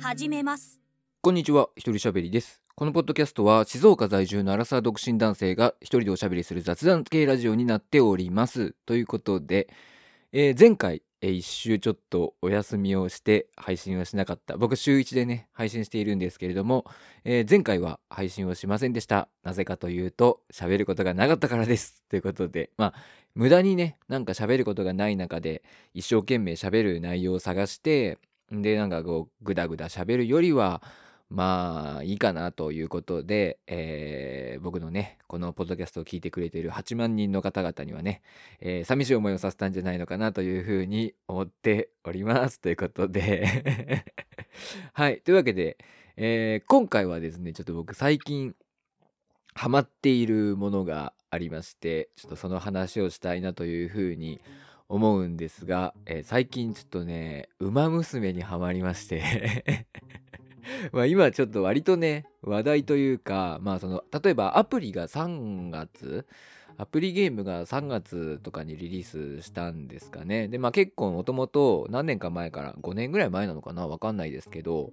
始めますこんにちは、一人喋りです。このポッドキャストは静岡在住のアラサー独身男性が一人でおしゃべりする雑談系ラジオになっております。ということで、えー前回、えー一週ちょっとお休みをして配信はしなかった。僕週1でね、配信しているんですけれども、えー前回は配信をしませんでした。なぜかというと、喋ることがなかったからです。ということで、まあ、無駄にね、なんか喋ることがない中で、一生懸命喋る内容を探して、で、なんかこう、ぐだぐだ喋るよりは、まあいいかなということで、えー僕のねこのポッドキャストを聞いてくれている8万人の方々にはね、えー寂しい思いをさせたんじゃないのかなというふうに思っておりますということで。はいというわけで、えー今回はですねちょっと僕最近ハマっているものがありましてちょっとその話をしたいなというふうに思うんですが、えー最近ちょっとね「ウマ娘」にはまりまして。まあ今ちょっと割とね話題というかまあその例えばアプリが3月アプリゲームが3月とかにリリースしたんですかね。でまあ結構もともと何年か前から5年ぐらい前なのかなわかんないですけど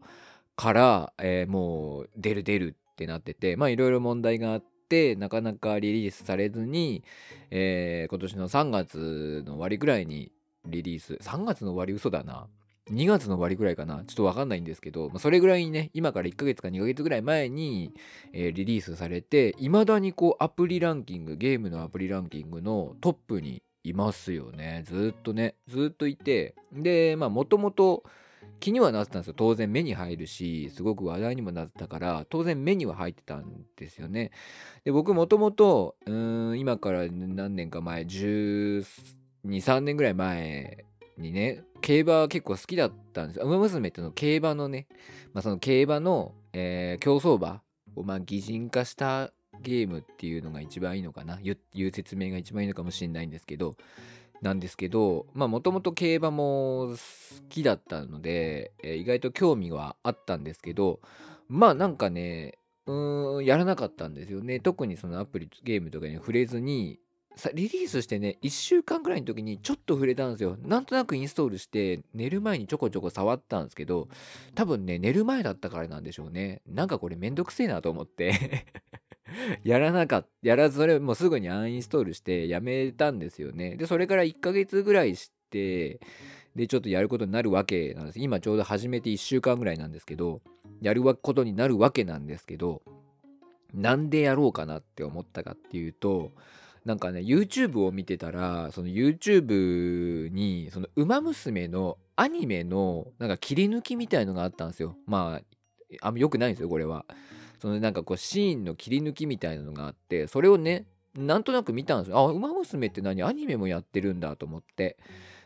から、えーもう出る出るってなっててまあいろいろ問題があってなかなかリリースされずに、えー今年の3月の終わりぐらいにリリース。3月の終わり嘘だな。2月の終わりぐらいかな。ちょっとわかんないんですけど、まあ、それぐらいにね今から1ヶ月か2ヶ月ぐらい前に、えーリリースされていまだにこうアプリランキングゲームのアプリランキングのトップにいますよね。ずっとねずっといて。でまあもともと気にはなってたんですよ。当然目に入るしすごく話題にもなったから当然目には入ってたんですよね。で僕もともと今から何年か前123年ぐらい前にね競馬結構好きだったんですよ。ウマ娘っての競馬のね、まあ、その競馬の、えー競走馬をまあ擬人化したゲームっていうのが一番いいのかな。いういう説明が一番いいのかもしれないんですけどなんですけどもともと競馬も好きだったので、えー意外と興味はあったんですけどまあなんかねうんやらなかったんですよね。特にそのアプリゲームとかに触れずにリリースしてね1週間ぐらいの時にちょっと触れたんですよ。なんとなくインストールして寝る前にちょこちょこ触ったんですけど多分ね寝る前だったからなんでしょうね。なんかこれめんどくせえなと思って。やらなかったやらずそれもうすぐにアンインストールしてやめたんですよね。でそれから1ヶ月ぐらいしてでちょっとやることになるわけなんです。今ちょうど始めて1週間ぐらいなんですけどやることになるわけなんですけどなんでやろうかなって思ったかっていうとなんかね YouTube を見てたらその YouTube にその「ウマ娘」のアニメのなんか切り抜きみたいのがあったんですよ。まああんまよくないんですよこれは。そのなんかこうシーンの切り抜きみたいなのがあってそれをねなんとなく見たんですよ。あウマ娘って何？アニメもやってるんだと思って。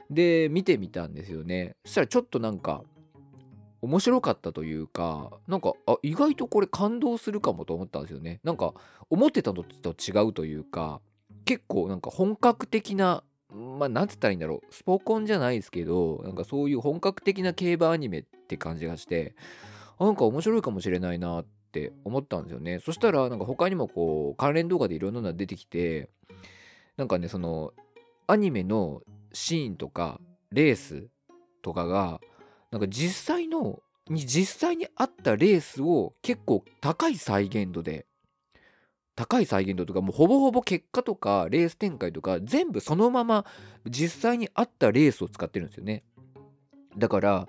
で見てみたんですよね。そしたらちょっとなんか面白かったというかなんかあ意外とこれ感動するかもと思ったんですよね。なんか思ってたのと違うというか結構なんか本格的なまあなんつったらいいんだろう。スポコンじゃないですけどなんかそういう本格的な競馬アニメって感じがしてあなんか面白いかもしれないなっって思ったんですよね。そしたらなんか他にもこう関連動画でいろんなのが出てきてなんかねそのアニメのシーンとかレースとかがなんか実際のに実際にあったレースを結構高い再現度で高い再現度とかもうほぼほぼ結果とかレース展開とか全部そのまま実際にあったレースを使ってるんですよね。だから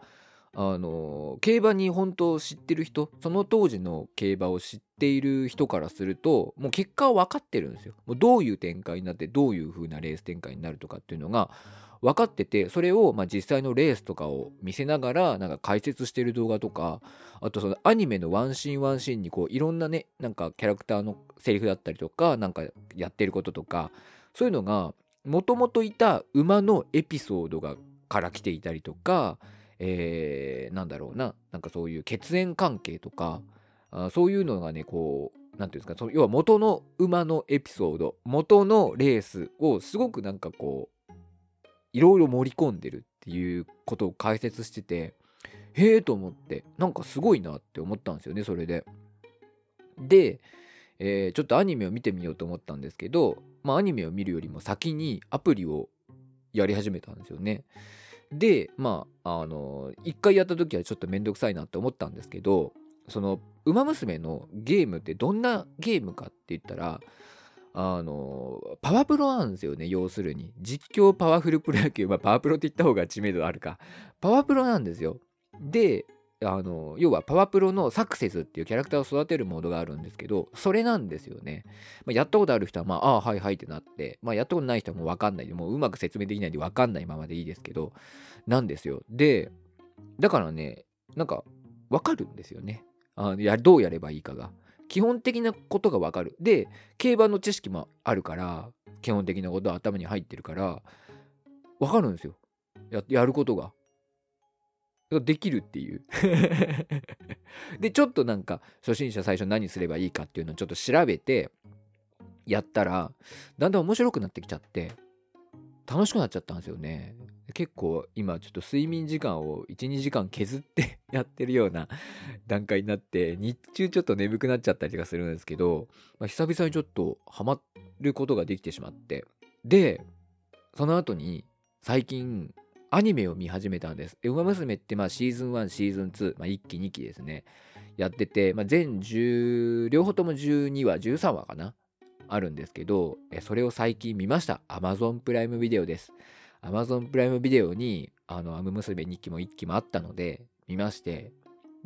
あの競馬に本当知ってる人その当時の競馬を知っている人からするともう結果は分かってるんですよ。もうどういう展開になってどういう風なレース展開になるとかっていうのが分かっててそれをまあ実際のレースとかを見せながらなんか解説してる動画とかあとそのアニメのワンシーンワンシーンにこういろんなねなんかキャラクターのセリフだったりとかなんかやってることとかそういうのがもともといた馬のエピソードがから来ていたりとか、えーなんだろうななんかそういう血縁関係とかあそういうのがねこうなんていうんですかその要は元の馬のエピソード元のレースをすごくなんかこういろいろ盛り込んでるっていうことを解説しててへえと思ってなんかすごいなって思ったんですよねそれで。で、えーちょっとアニメを見てみようと思ったんですけど、まあ、アニメを見るよりも先にアプリをやり始めたんですよね。でまああの一回やった時はちょっとめんどくさいなって思ったんですけどその「ウマ娘」のゲームってどんなゲームかって言ったらあのパワプロなんですよね要するに。実況パワフルプロ野球、まあ、パワプロって言った方が知名度あるか。パワプロなんですよ。であの要はパワプロのサクセスっていうキャラクターを育てるモードがあるんですけどそれなんですよね、まあ、やったことある人はまあああはいはいってなって、まあ、やったことない人はもう分かんないでもううまく説明できないで分かんないままでいいですけどなんですよ。でだからねなんか分かるんですよね。あやどうやればいいかが。基本的なことが分かる。で競馬の知識もあるから基本的なことは頭に入ってるから分かるんですよ。やることが。できるっていう。でちょっとなんか初心者最初何すればいいかっていうのをちょっと調べてやったらだんだん面白くなってきちゃって楽しくなっちゃったんですよね。結構今ちょっと睡眠時間を12時間削って やってるような段階になって日中ちょっと眠くなっちゃったりとかするんですけど、まあ、久々にちょっとハマることができてしまって。でその後に最近アニメを見始めたんです。ウマ娘ってまあシーズン1、シーズン2、まあ、1期2期ですね。やってて、まあ、全10、両方とも12話、13話かな？あるんですけど、それを最近見ました。Amazon プライムビデオです。Amazon プライムビデオに、あの、アム娘2期も1期もあったので、見まして、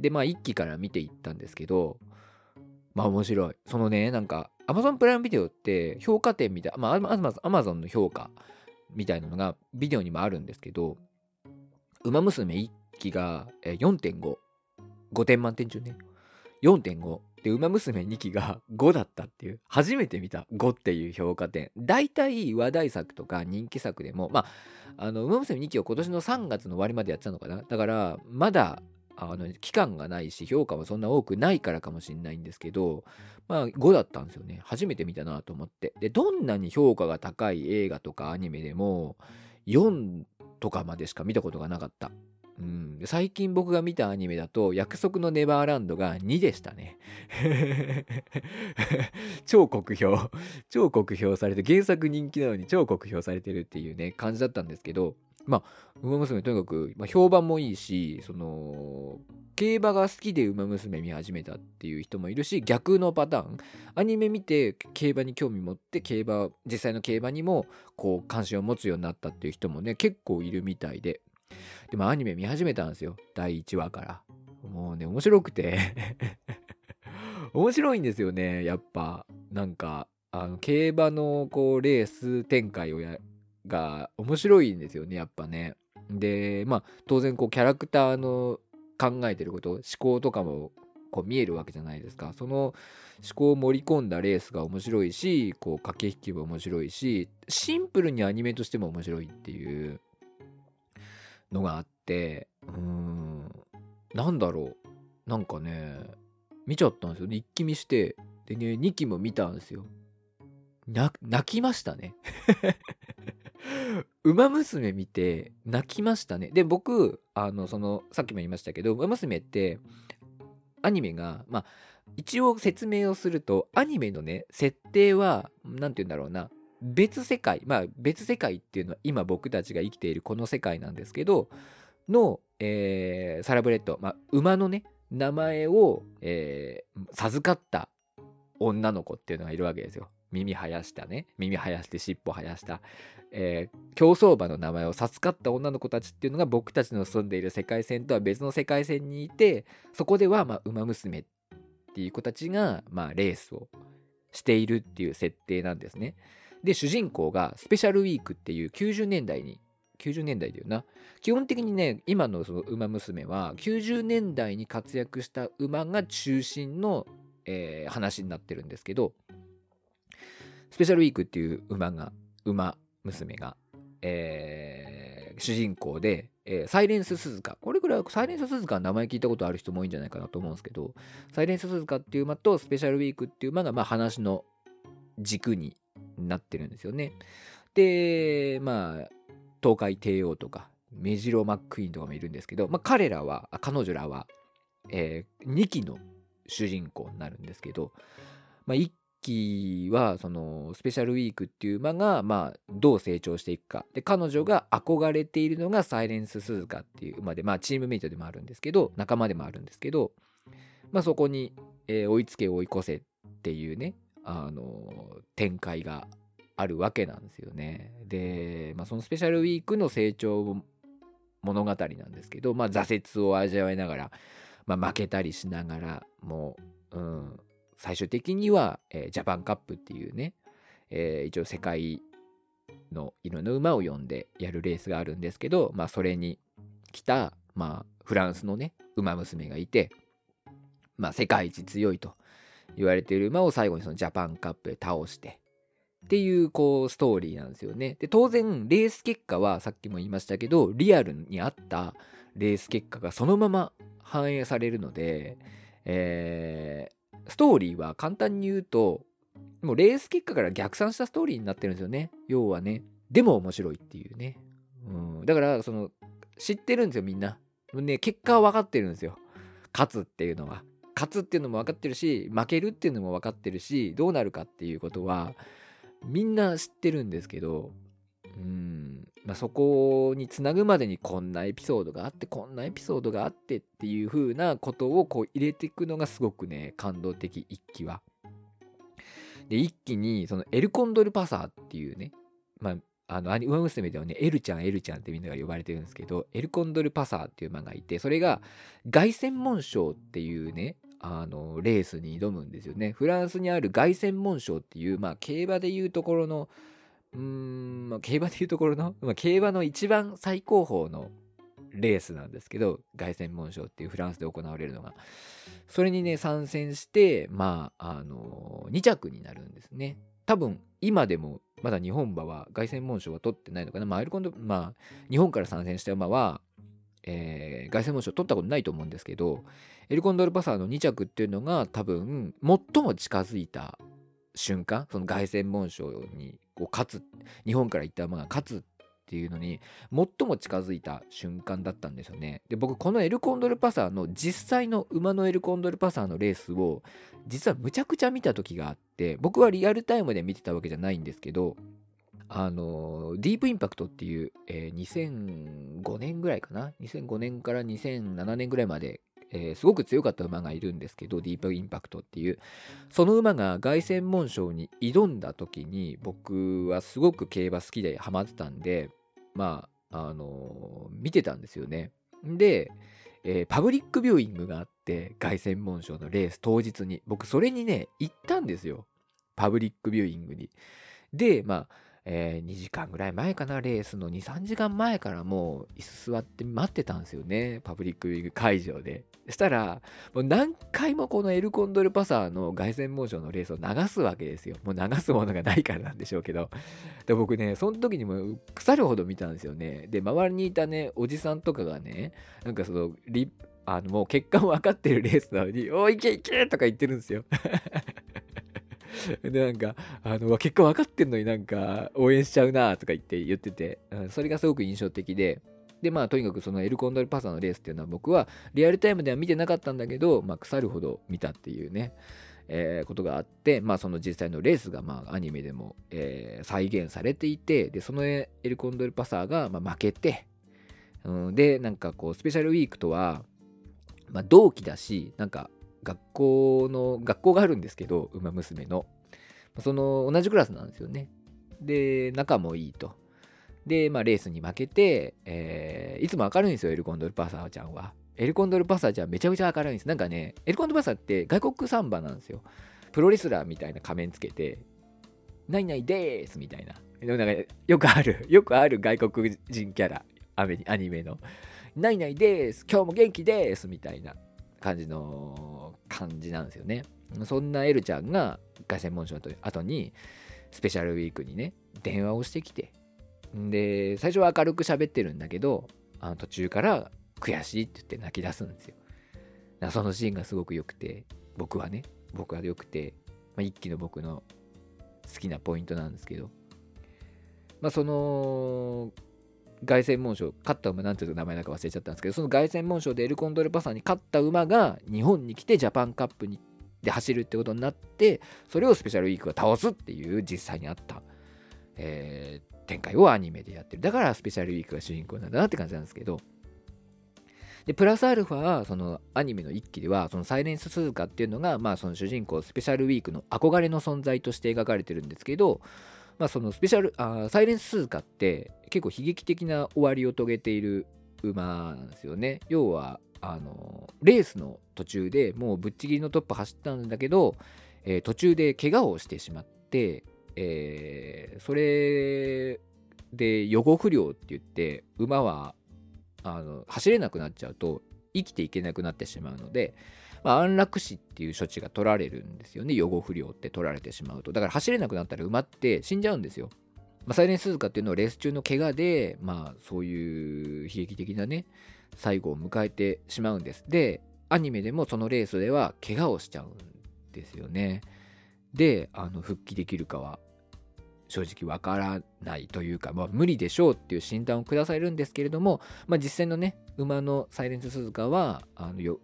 で、まあ1期から見ていったんですけど、まあ面白い。そのね、なんか、Amazon プライムビデオって評価点みたい、まあ、Amazon の評価みたいなのがビデオにもあるんですけど、ウマ娘1期が4.5。5点満点中ね。4.5。で、ウマ娘2期が 5だったっていう、初めて見た5っていう評価点。大体話題作とか人気作でも、まあ、あの、ウマ娘2期を今年の3月の終わりまでやってたのかな。だから、まだ、あの期間がないし評価はそんな多くないからかもしれないんですけどまあ5だったんですよね初めて見たなと思ってでどんなに評価が高い映画とかアニメでも4とかまでしか見たことがなかった。うん、最近僕が見たアニメだと約束のネバーランドが2でしたね。超酷評。超酷評されて、原作人気なのに超酷評されてるっていうね、感じだったんですけど、まあ、ウマ娘とにかく、まあ、評判もいいし、その、競馬が好きでウマ娘見始めたっていう人もいるし、逆のパターン。アニメ見て競馬に興味持って、競馬、実際の競馬にも、こう、関心を持つようになったっていう人もね、結構いるみたいで。でもアニメ見始めたんですよ。第1話から。もうね、面白くて面白いんですよね、やっぱ。なんか、あの、競馬のこう、レース展開をやが面白いんですよねやっぱね。でまあ当然こうキャラクターの考えてること思考とかもこう見えるわけじゃないですか。その思考を盛り込んだレースが面白いしこう駆け引きも面白いしシンプルにアニメとしても面白いっていうのがあってうんなんだろう。なんかね見ちゃったんですよ。ね一気見してでね2期も見たんですよ。泣きましたね。ウマ娘見て泣きましたね。で、僕、あの、その、さっきも言いましたけど、ウマ娘って、アニメが、まあ、一応説明をすると、アニメのね、設定は、何て言うんだろうな、別世界、まあ、別世界っていうのは今僕たちが生きているこの世界なんですけど、の、えー、サラブレッド、まあ、馬のね、名前を、えー、授かった女の子っていうのがいるわけですよ。耳生やしたね。耳生やして尻尾生やした、えー、競走馬の名前を授かった女の子たちっていうのが僕たちの住んでいる世界線とは別の世界線にいてそこではまあ馬娘っていう子たちがまあレースをしているっていう設定なんですね。で主人公がスペシャルウィークっていう90年代に90年代だよな。基本的にね今のその馬娘は90年代に活躍した馬が中心の、えー、話になってるんですけどスペシャルウィークっていう馬が、馬娘が、えー、主人公で、えー、サイレンス鈴鹿。これぐらい、サイレンス鈴鹿は名前聞いたことある人も多いんじゃないかなと思うんですけど、サイレンス鈴鹿っていう馬とスペシャルウィークっていう馬が、まあ話の軸になってるんですよね。で、まあ、東海帝王とか、メジロマックイーンとかもいるんですけど、まあ彼らは、彼女らは、えー、2期の主人公になるんですけど、まあ、1期はそのスペシャルウィークっていう馬がまあどう成長していくかで彼女が憧れているのがサイレンス鈴鹿っていう馬でまあチームメイトでもあるんですけど仲間でもあるんですけどまあそこに、えー、追いつけ追い越せっていうねあの展開があるわけなんですよね。で、まあ、そのスペシャルウィークの成長物語なんですけど、まあ、挫折を味わいながら、まあ、負けたりしながらもう、うん、最終的には、えー、ジャパンカップっていうね、えー、一応世界のいろんな馬を呼んでやるレースがあるんですけど、まあ、それに来た、まあ、フランスのね馬娘がいて、まあ、世界一強いと言われている馬を最後にそのジャパンカップで倒してっていうこうストーリーなんですよね。で当然レース結果はさっきも言いましたけどリアルにあったレース結果がそのまま反映されるので、えー、ストーリーは簡単に言うともうレース結果から逆算したストーリーになってるんですよね。要はね。でも面白いっていうね、うん、だからその知ってるんですよみんな。ね結果は分かってるんですよ。勝つっていうのは。勝つっていうのも分かってるし負けるっていうのも分かってるしどうなるかっていうことはみんな知ってるんですけどうん、まあ、そこにつなぐまでにこんなエピソードがあってこんなエピソードがあってっていう風なことをこう入れていくのがすごくね感動的一期は。で一気にそのエルコンドルパサーっていうね、まあ、あの、馬娘ではね、エルちゃん、エルちゃんってみんなが呼ばれてるんですけど、エルコンドルパサーっていう馬がいて、それが、凱旋門賞っていうね、あのレースに挑むんですよね。フランスにある凱旋門賞っていう、まあ、競馬でいうところのうーん、競馬でいうところの、競馬の一番最高峰のレースなんですけど凱旋門賞っていうフランスで行われるのが。それにね参戦してまああの2着になるんですね。多分今でもまだ日本馬は凱旋門賞は取ってないのかな。まあアイルコンドまあ日本から参戦した馬はえー、凱旋門賞取ったことないと思うんですけどエルコンドルパサーの2着っていうのが多分最も近づいた瞬間その凱旋門賞にこう勝つ日本から行った馬が勝つっていうのに最も近づいた瞬間だったんですよね。で僕このエルコンドルパサーの実際の馬のエルコンドルパサーのレースを実はむちゃくちゃ見た時があって僕はリアルタイムで見てたわけじゃないんですけどあのディープインパクトっていう、えー、2005年ぐらいかな？2005年から2007年ぐらいまで、えー、すごく強かった馬がいるんですけどディープインパクトっていう。その馬が凱旋門賞に挑んだ時に僕はすごく競馬好きでハマってたんでまああの見てたんですよね。で、えー、パブリックビューイングがあって凱旋門賞のレース当日に。僕それにね行ったんですよ。パブリックビューイングに。でまあえー、2時間ぐらい前かな、レースの2、3時間前からもう椅子座って待ってたんですよね、パブリックウィーク会場で。そしたら、もう何回もこのエルコンドルパサーの凱旋門賞のレースを流すわけですよ。もう流すものがないからなんでしょうけど。で僕ね、その時にも腐るほど見たんですよね。で、周りにいたね、おじさんとかがね、なんかその、あのもう結果も分かってるレースなのに、おい、いけいけとか言ってるんですよ。で、なんか、あの、結果分かってんのになんか、応援しちゃうなとか言って言ってて、うん、それがすごく印象的で、で、まあ、とにかくそのエルコンドルパサーのレースっていうのは僕はリアルタイムでは見てなかったんだけど、まあ、腐るほど見たっていうね、えー、ことがあって、まあ、その実際のレースが、まあ、アニメでも、えー、再現されていて、で、そのエルコンドルパサーが、まあ、負けて、うん、で、なんかこう、スペシャルウィークとは、まあ、同期だし、なんか、学校の、学校があるんですけど、馬娘の。その、同じクラスなんですよね。で、仲もいいと。で、まあ、レースに負けて、えー、いつも明るいんですよ、エルコンドルパサーちゃんは。エルコンドルパサーちゃんめちゃくちゃ明るいんです。なんかね、エルコンドルパサーって外国サンバなんですよ。プロレスラーみたいな仮面つけて、ないないでーすみたいな。なんかよくある、よくある外国人キャラ、アニメの。ないないでーす、今日も元気でーすみたいな感じの感じなんですよね。そんなエルちゃんが凱旋門賞の後にスペシャルウィークにね電話をしてきてで最初は明るく喋ってるんだけどあの途中から悔しいって言って泣き出すんですよ。そのシーンがすごく良くて僕はね僕は良くて、まあ、一期の僕の好きなポイントなんですけどまあその凱旋門賞勝った馬なんていう名前なんか忘れちゃったんですけどその凱旋門賞でエルコンドルパサーに勝った馬が日本に来てジャパンカップにで走るってことになってそれをスペシャルウィークが倒すっていう実際にあった、えー、展開をアニメでやってる。だからスペシャルウィークが主人公なんだなって感じなんですけど。でプラスアルファそのアニメの一期ではそのサイレンス鈴鹿っていうのがまあその主人公スペシャルウィークの憧れの存在として描かれてるんですけどまあそのスペシャルあサイレンス鈴鹿って結構悲劇的な終わりを遂げている馬なんですよね。要はあのレースの途中でもうぶっちぎりのトップ走ったんだけど、えー、途中で怪我をしてしまって、えー、それで予後不良って言って馬はあの走れなくなっちゃうと生きていけなくなってしまうので、まあ、安楽死っていう処置が取られるんですよね。予後不良って取られてしまうと。だから走れなくなったら馬って死んじゃうんですよ、まあ、サイレンスズカっていうのはレース中の怪我でまあそういう悲劇的なね最後を迎えてしまうんです。でアニメでもそのレースでは怪我をしちゃうんですよね。であの復帰できるかは正直わからないというか、まあ、無理でしょうっていう診断を下されるんですけれども、まあ、実際のね馬のサイレンス鈴鹿はあのよ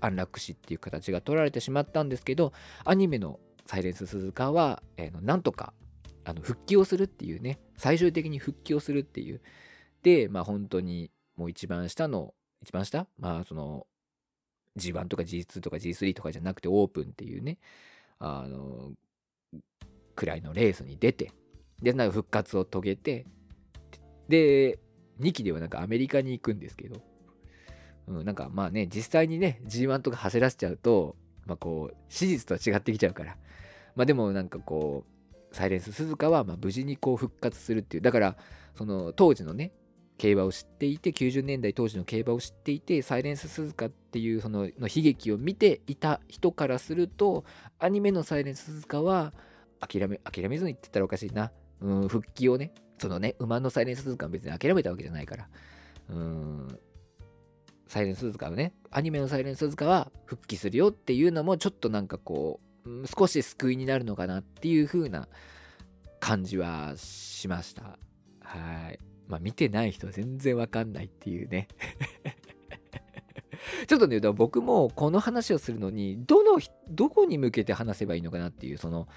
安楽死っていう形が取られてしまったんですけどアニメのサイレンス鈴鹿は、えー、なんとかあの復帰をするっていうね最終的に復帰をするっていう。でまあ本当にもう一番下の一番下？まあその G1 とか G2 とか G3 とかじゃなくてオープンっていうねあのくらいのレースに出てで、なんか復活を遂げて、で、2期ではなんかアメリカに行くんですけど、うん、なんかまあね、実際にね、G1 とか走らせちゃうと、まあこう、史実とは違ってきちゃうから、まあでもなんかこう、サイレンス鈴鹿はま無事にこう復活するっていう、だから、その当時のね、競馬を知っていて、90年代当時の競馬を知っていて、サイレンス鈴鹿っていうそのの悲劇を見ていた人からすると、アニメのサイレンス鈴鹿は諦め、諦めずに言ってたらおかしいな。うん、復帰をね、そのね、馬のサイレンス鈴鹿は別に諦めたわけじゃないから、うん、サイレンス鈴鹿はね、アニメのサイレンス鈴鹿は復帰するよっていうのも、ちょっとなんかこう、少し救いになるのかなっていう風な感じはしました。はい。まあ見てない人は全然わかんないっていうね ちょっとね、僕もこの話をするのに、どの、どこに向けて話せばいいのかなっていう、その、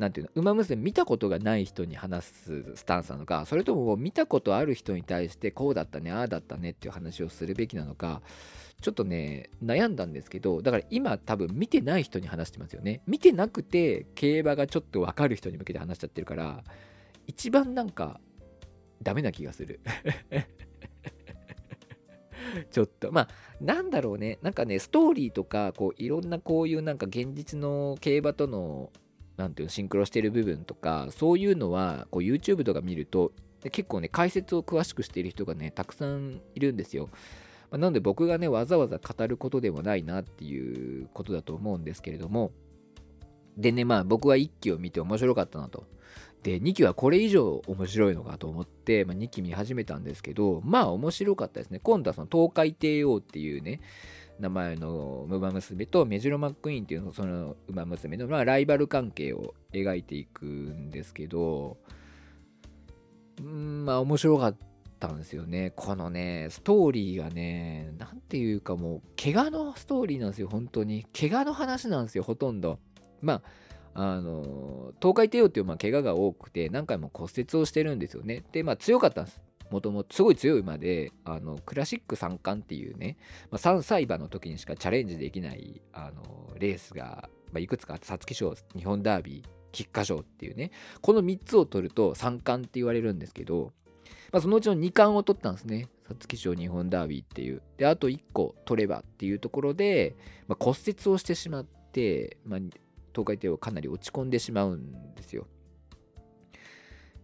何ていうの、ウマ娘見たことがない人に話すスタンスなのか、それとも見たことある人に対してこうだったね、ああだったねっていう話をするべきなのか、ちょっとね、悩んだんですけど、だから今多分見てない人に話してますよね。見てなくて競馬がちょっとわかる人に向けて話しちゃってるから、一番なんかダメな気がする。ちょっとまあなんだろうねなんかねストーリーとかこういろんなこういうなんか現実の競馬とのなんていうのシンクロしてる部分とかそういうのはこう YouTube とか見ると結構ね解説を詳しくしている人がねたくさんいるんですよ。まあ、なので僕がねわざわざ語ることでもないなっていうことだと思うんですけれどもでねまあ僕は1期を見て面白かったなと。で2期はこれ以上面白いのかと思って、まあ、2期見始めたんですけどまあ面白かったですね。今度はその東海帝王っていうね名前のウマ娘とメジロマックイーンっていうのそのウマ娘の、まあ、ライバル関係を描いていくんですけど、んまあ面白かったんですよね。このね、ストーリーがね、なんていうかもう、怪我のストーリーなんですよ、本当に。怪我の話なんですよ、ほとんど。まあ、あの、東海帝王っていうまあ怪我が多くて、何回も骨折をしてるんですよね。で、まあ強かったんです。もともとすごい強い馬であのクラシック三冠っていうね、まあ、3歳馬の時にしかチャレンジできないあのレースが、まあ、いくつかあって皐月賞日本ダービー菊花賞っていうねこの3つを取ると三冠って言われるんですけど、まあ、そのうちの2冠を取ったんですね。皐月賞日本ダービーっていう。であと1個取ればっていうところで、まあ、骨折をしてしまって、まあ、東海帝王かなり落ち込んでしまうんですよ。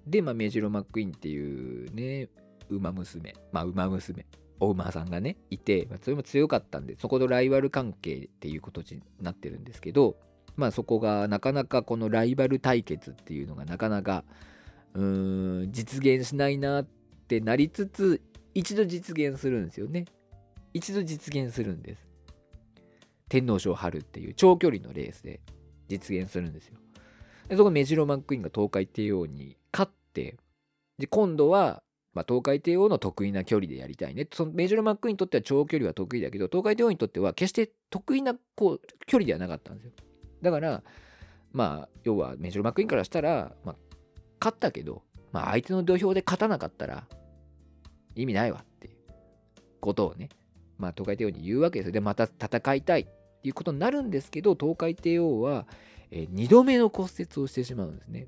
で、まあ、メジロ・マックイーンっていうね、馬娘、まあ、馬娘、お馬さんがね、いて、まあ、それも強かったんで、そこのライバル関係っていうことになってるんですけど、まあ、そこがなかなかこのライバル対決っていうのがなかなか、うーん、実現しないなってなりつつ、一度実現するんですよね。一度実現するんです。天皇賞春っていう長距離のレースで実現するんですよ。でそこメジロマックイーンが東海帝王に勝ってで今度は、まあ、東海帝王の得意な距離でやりたいねそのメジロマックイーンにとっては長距離は得意だけど東海帝王にとっては決して得意なこう距離ではなかったんですよ。だからまあ要はメジロマックイーンからしたら、まあ、勝ったけど、まあ、相手の土俵で勝たなかったら意味ないわっていうことをね、まあ、東海帝王に言うわけですよ。で、また戦いたいっていうことになるんですけど、東海帝王は、えー、2度目の骨折をしてしまうんですね。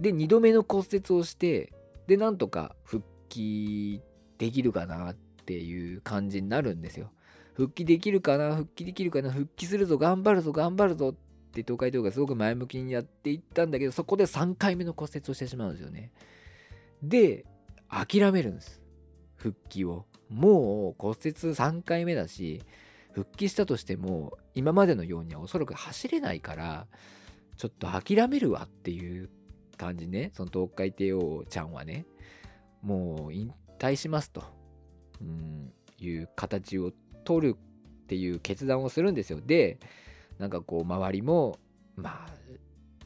で、2度目の骨折をして、で、なんとか復帰できるかなっていう感じになるんですよ。復帰できるかな復帰できるかな復帰するぞ頑張るぞ頑張るぞって東海道がすごく前向きにやっていったんだけどそこで3回目の骨折をしてしまうんですよね。で諦めるんです復帰を。もう骨折3回目だし復帰したとしても今までのようにはおそらく走れないからちょっと諦めるわっていう感じね。その東海帝王ちゃんはね。もう引退しますと、うん、いう形を取るっていう決断をするんですよ。でなんかこう周りもまあ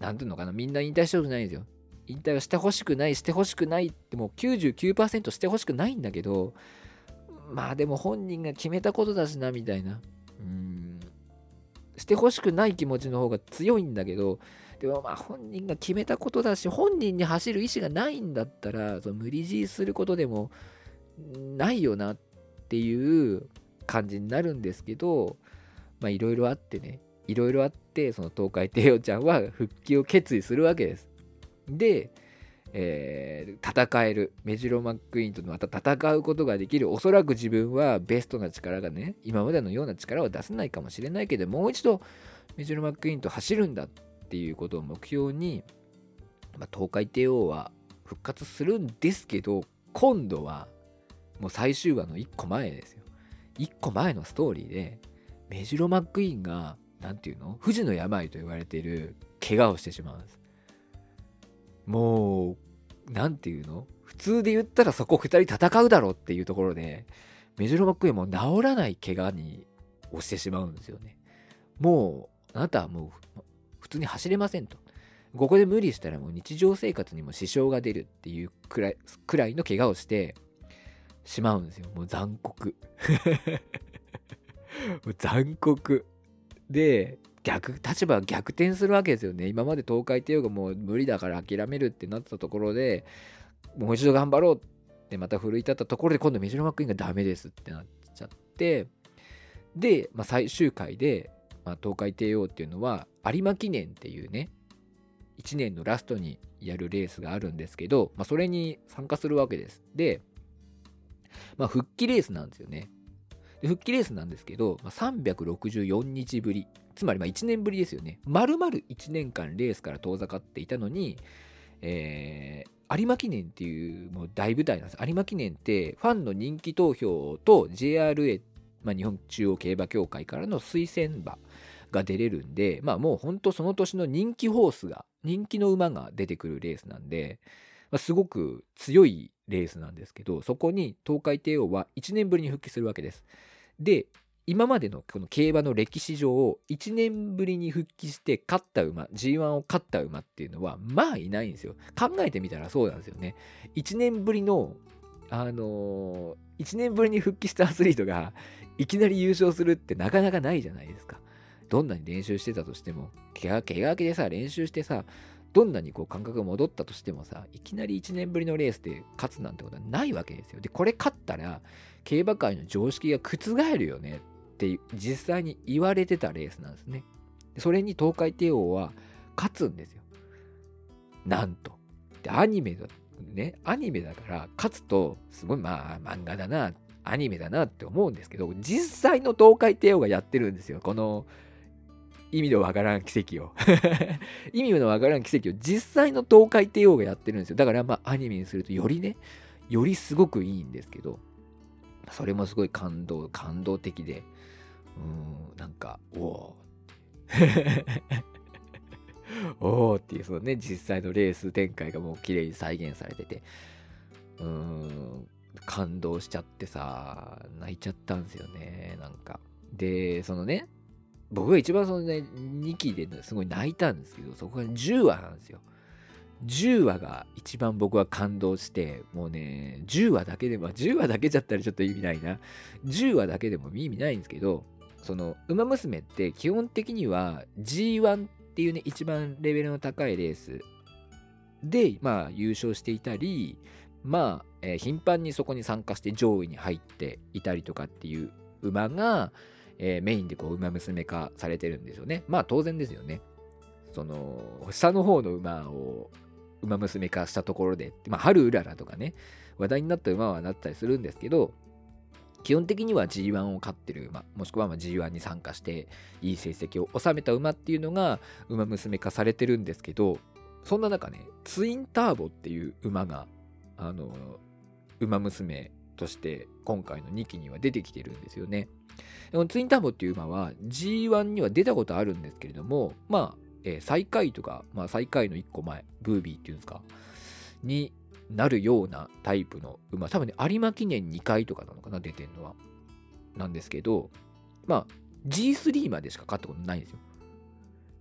何ていうのかな。みんな引退してほしくないんですよ。引退をしてほしくないしてほしくないってもう99%してほしくないんだけどまあでも本人が決めたことだしなみたいな。うん。してほしくない気持ちの方が強いんだけどでもまあ本人が決めたことだし本人に走る意思がないんだったらその無理強いすることでもないよなっていう感じになるんですけどまあいろいろあってね。いろいろあってその東海帝王ちゃんは復帰を決意するわけです。で、えー、戦えるメジロマックイーンとまた戦うことができるおそらく自分はベストな力がね今までのような力は出せないかもしれないけどもう一度メジロマックイーンと走るんだっていうことを目標に、まあ、東海帝王は復活するんですけど今度はもう最終話の1個前ですよ。1個前のストーリーでメジロマックイーンが何て言うの富士の病と言われている怪我をしてしまうんです。もう何て言うの？普通で言ったらそこ2人戦うだろうっていうところでメジロマックイーンも治らない怪我に押してしまうんですよねもうあなたはもう普通に走れませんと。ここで無理したらもう日常生活にも支障が出るっていうくらいくらいの怪我をしてしまうんですよ。もう残酷。残酷。で、逆、立場逆転するわけですよね。今まで東海帝王がもう無理だから諦めるってなったところで、もう一度頑張ろうってまた奮い立ったところで今度メジロマックイーンがダメですってなっちゃって、で、まあ、最終回でまあ、東海帝王っていうのは有馬記念っていうね1年のラストにやるレースがあるんですけど、まあ、それに参加するわけです。で、まあ、復帰レースなんですよね。で復帰レースなんですけど、まあ、364日ぶり、つまりま1年ぶりですよね。丸々1年間レースから遠ざかっていたのに、えー、有馬記念っていうもう大舞台なんです。有馬記念ってファンの人気投票と JRA、まあ、日本中央競馬協会からの推薦馬が出れるんで、まあもうほんとその年の人気ホースが、人気の馬が出てくるレースなんで、まあ、すごく強いレースなんですけど、そこに東海帝王は1年ぶりに復帰するわけです。で、今までのこの競馬の歴史上、1年ぶりに復帰して勝った馬、G1 を勝った馬っていうのは、まあいないんですよ。考えてみたらそうなんですよね。1年ぶりの、あのー、1年ぶりに復帰したアスリートが、いきなり優勝するってなかなかないじゃないですか。どんなに練習してたとしても、怪我、怪我明けでさ、練習してさ、どんなにこう感覚が戻ったとしてもさ、いきなり1年ぶりのレースで勝つなんてことはないわけですよ。で、これ勝ったら、競馬界の常識が覆るよねって実際に言われてたレースなんですね。それに東海帝王は勝つんですよ。なんと。で、アニメだ、ね、アニメだから勝つと、すごいまあ漫画だな、アニメだなって思うんですけど、実際の東海帝王がやってるんですよ。この意味のわからん奇跡を 意味のわからん奇跡を実際の東海帝王がやってるんですよ。だからまあアニメにするとよりね、よりすごくいいんですけど、それもすごい感動、感動的で、うん、なんか、お おおおっていう、そのね、実際のレース展開がもう綺麗に再現されてて、うん、感動しちゃってさ、泣いちゃったんですよね、なんか。で、そのね、僕が一番そのね、2期ですごい泣いたんですけど、そこが10話なんですよ。10話が一番僕は感動して、もうね、10話だけでも、10話だけじゃったらちょっと意味ないな。10話だけでも意味ないんですけど、その「ウマ娘」って基本的には G1 っていうね一番レベルの高いレース。でまあ優勝していたりまあ、えー、頻繁にそこに参加して上位に入っていたりとかっていう馬が、えー、メインでこう馬娘化されてるんですよね。まあ当然ですよね。その下の方の馬を馬娘化したところで、まあ、春うららとかね話題になった馬はなったりするんですけど基本的には G1 を勝ってる馬もしくは G1 に参加していい成績を収めた馬っていうのが馬娘化されてるんですけどそんな中ねツインターボっていう馬があの馬娘として今回の2期には出てきてるんですよね。ツインターボっていう馬は G1 には出たことあるんですけれどもまあ、えー、最下位とか、まあ、最下位の1個前ブービーっていうんですか？になるようなタイプの馬多分ね有馬記念2回とかなのかな出てんのはなんですけどまあ G3 までしか勝ったことないんですよ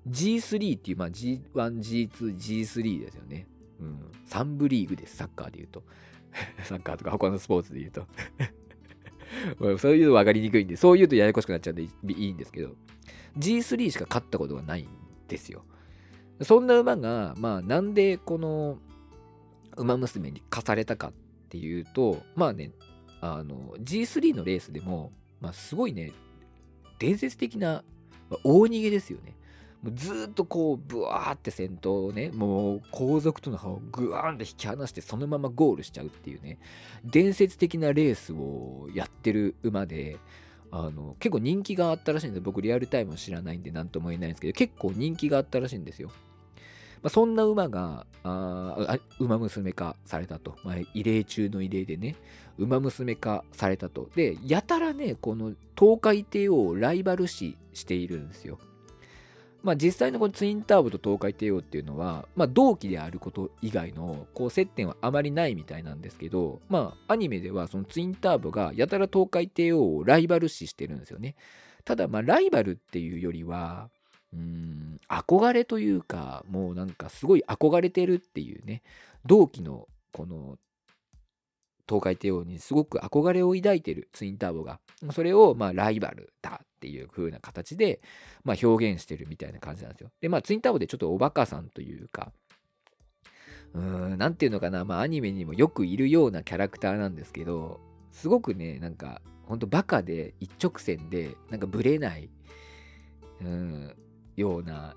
G3 っていう、まあ、G1、G2、G3 ですよね。うん。3部リーグです、サッカーで言うと。サッカーとか他のスポーツで言うと そういうの分かりにくいんで、そう言うとややこしくなっちゃうんでいいんですけど、G3 しか勝ったことがないんですよ。そんな馬が、まあ、なんでこの馬娘に課されたかっていうと、まあね、あの、G3 のレースでも、まあ、すごいね、伝説的な、まあ、大逃げですよね。もうずっとこう、ブワーって先頭をね、もう後続との歯をグワーンって引き離して、そのままゴールしちゃうっていうね、伝説的なレースをやってる馬で、あの結構人気があったらしいんで僕リアルタイムを知らないんで何とも言えないんですけど結構人気があったらしいんですよ。まあ、そんな馬があ馬娘化されたと、まあ、異例中の異例でね。馬娘化されたと。でやたらねこの東海帝王をライバル視しているんですよ。まあ、実際のこのツインターボと東海帝王っていうのは、まあ、同期であること以外のこう接点はあまりないみたいなんですけど、まあ、アニメではそのツインターボがやたら東海帝王をライバル視してるんですよね。ただ、まあ、ライバルっていうよりは、うん、憧れというか、もうなんかすごい憧れてるっていうね、同期のこの東海帝王にすごく憧れを抱いてるツインターボが、それをまあライバルだっていう風な形で、まあ、表現してるみたいな感じなんですよ。で、まあツインターボでちょっとおバカさんというか、うーん、なんていうのかな、まあアニメにもよくいるようなキャラクターなんですけど、すごくね、なんか、ほんとバカで一直線で、なんかブレない、うん、ような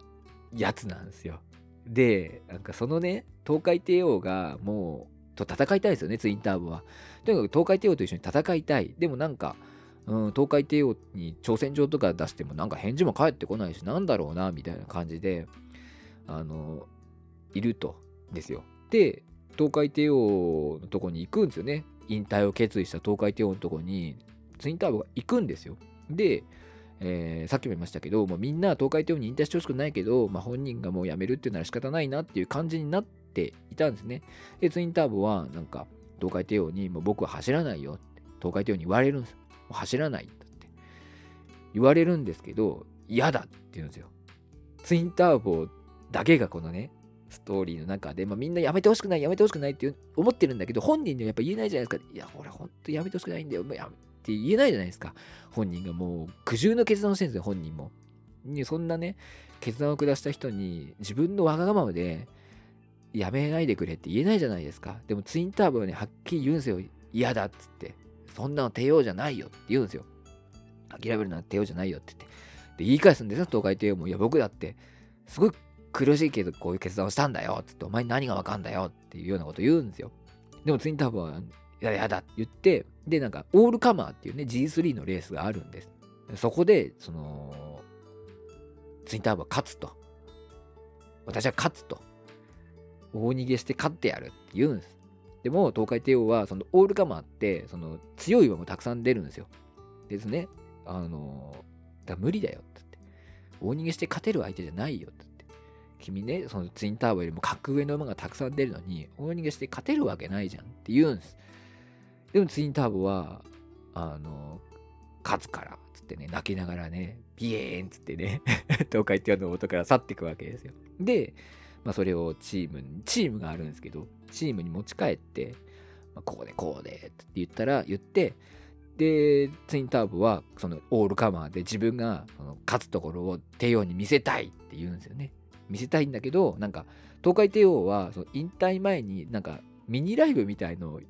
やつなんですよ。で、なんかそのね、東海帝王がもう、と戦いたいですよね、ツインターボは。とにかく東海帝王と一緒に戦いたい。でもなんか、うん、東海帝王に挑戦状とか出してもなんか返事も返ってこないし、なんだろうな、みたいな感じで、あの、いると、ですよ。で、東海帝王のとこに行くんですよね。引退を決意した東海帝王のとこに、ツインターボが行くんですよ。で、えー、さっきも言いましたけど、もうみんな東海帝王に引退してほしくないけど、まあ、本人がもう辞めるっていうなら仕方ないなっていう感じになっていたんですね。で、ツインターボはなんか東海帝王にもう僕は走らないよって東海帝王に言われるんですよ。走らないって言われるんですけど、嫌だって言うんですよ。ツインターボだけがこのね、ストーリーの中で、まあ、みんなやめてほしくない、やめてほしくないって思ってるんだけど、本人にはやっぱ言えないじゃないですか。いや、俺ほんとやめてほしくないんだよ。もうやって言えないじゃないですか。本人がもう苦渋の決断をしてるんですよ、本人も。そんなね、決断を下した人に自分のわがままでやめないでくれって言えないじゃないですか。でもツインターボはね、はっきり言うんですよ。嫌だっつって。そんなの帝王じゃないよって言うんですよ。諦めるのは帝王じゃないよって言って。で、言い返すんですよ、東海帝王も。いや、僕だって、すごい苦しいけどこういう決断をしたんだよっつって、お前に何がわかんだよっていうようなこと言うんですよ。でもツインターボは、いや、やだって言って、で、なんか、オールカマーっていうね、G3 のレースがあるんです。そこで、その、ツインターボは勝つと。私は勝つと。大逃げして勝ってやるって言うんです。でも、東海帝王は、その、オールカマーって、その、強い馬もたくさん出るんですよ。ですね。あの、だ無理だよってって。大逃げして勝てる相手じゃないよってって。君ね、そのツインターボよりも格上の馬がたくさん出るのに、大逃げして勝てるわけないじゃんって言うんです。でもツインターボは、あの、勝つから、つってね、泣きながらね、ビエーンつってね、東海帝王の音から去っていくわけですよ。で、まあ、それをチームに、チームがあるんですけど、チームに持ち帰って、まあ、こうでこうでって言ったら、言って、でツインターボはそのオールカマーで自分がその勝つところを帝王に見せたいって言うんですよね。見せたいんだけどなんか東海帝王はその引退前になんかミニライブみたいのを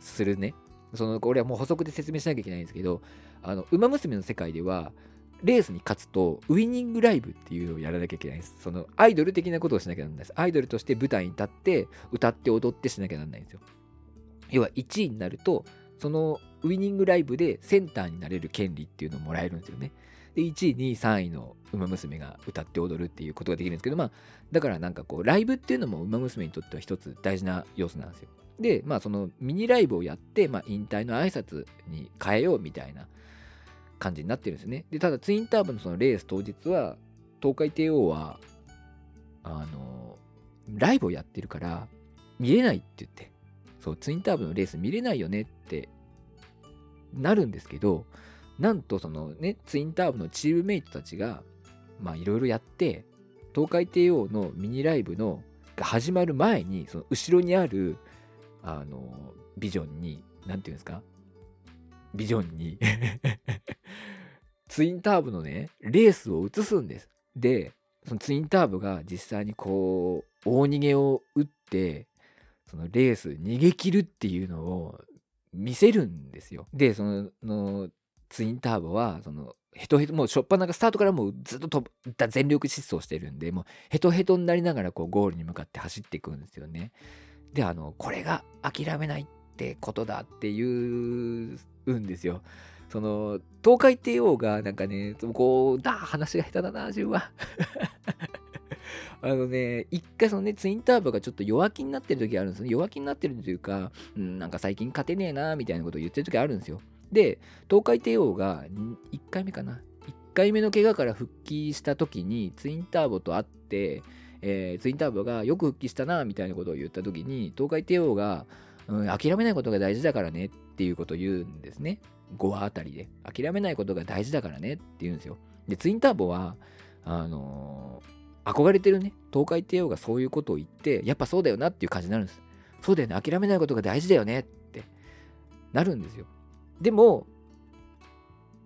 するね。そのこれはもう補足で説明しなきゃいけないんですけどあの馬娘の世界ではレースに勝つとウイニングライブっていうのをやらなきゃいけないんです。そのアイドル的なことをしなきゃならないです。アイドルとして舞台に立って歌って踊ってしなきゃならないんですよ。要は1位になるとそのウイニングライブでセンターになれる権利っていうのをもらえるんですよね。で1位2位3位の馬娘が歌って踊るっていうことができるんですけどまあだからなんかこうライブっていうのも馬娘にとっては一つ大事な要素なんですよ。でまあそのミニライブをやって、まあ、引退の挨拶に変えようみたいな感じになってるんですね。でただツインターボのそのレース当日は東海帝王はあのライブをやってるから見れないって言って。そうツインターボのレース見れないよねってなるんですけどなんとそのねツインターボのチームメイトたちがまあいろいろやって東海帝王のミニライブのが始まる前にその後ろにあるあのビジョンに何て言うんですかビジョンに。ツインターボのねレースを映すんです。でそのツインターボが実際にこう大逃げを打ってそのレース逃げ切るっていうのを見せるんですよ。でそのツインターボはそのヘトヘトもうしょっぱながスタートからもうずっと飛った全力疾走してるんでもうヘトヘトになりながらこうゴールに向かって走っていくんですよね。であのこれが諦めないってことだって言ううんですよ。その東海帝王がなんかねこうだ話が下手だな自分は。あのね、一回そのね、ツインターボがちょっと弱気になってる時あるんですね。弱気になってるというか、うん、なんか最近勝てねえな、みたいなことを言ってる時あるんですよ。で、東海帝王が1回目かな。1回目の怪我から復帰した時にツインターボと会って、えー、ツインターボがよく復帰したなみたいなことを言った時に東海帝王が、うん、諦めないことが大事だからねってていうことを言うんですね。5話あたりで。諦めないことが大事だからねって言うんですよ。で、ツインターボは、あのー、憧れてるね、東海帝王がそういうことを言って、やっぱそうだよなっていう感じになるんです。そうだよね、諦めないことが大事だよねってなるんですよ。でも、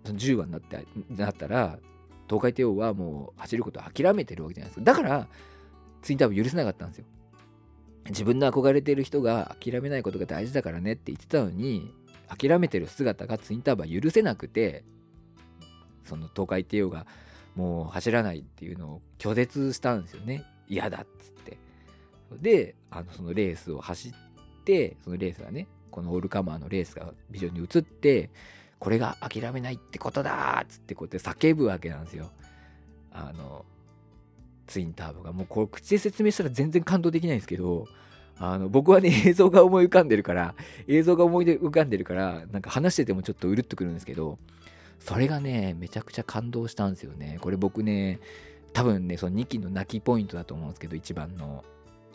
その10話になってなったら、東海帝王はもう走ることを諦めてるわけじゃないですか。だから、ツインターボ許せなかったんですよ。自分の憧れてる人が諦めないことが大事だからねって言ってたのに、諦めてる姿がツインターボは許せなくて、その東海帝王がもう走らないっていうのを拒絶したんですよね。嫌だっつって。で、あのそのレースを走って、そのレースがね、このオールカマーのレースがビジョンに映ってこれが諦めないってことだっつってこうやって叫ぶわけなんですよあのツインターボがもうこう口で説明したら全然感動できないんですけどあの僕はね映像が思い浮かんでるから映像が思い浮かんでるからなんか話しててもちょっとうるっとくるんですけどそれがねめちゃくちゃ感動したんですよねこれ僕ね多分ねその2期の泣きポイントだと思うんですけど一番の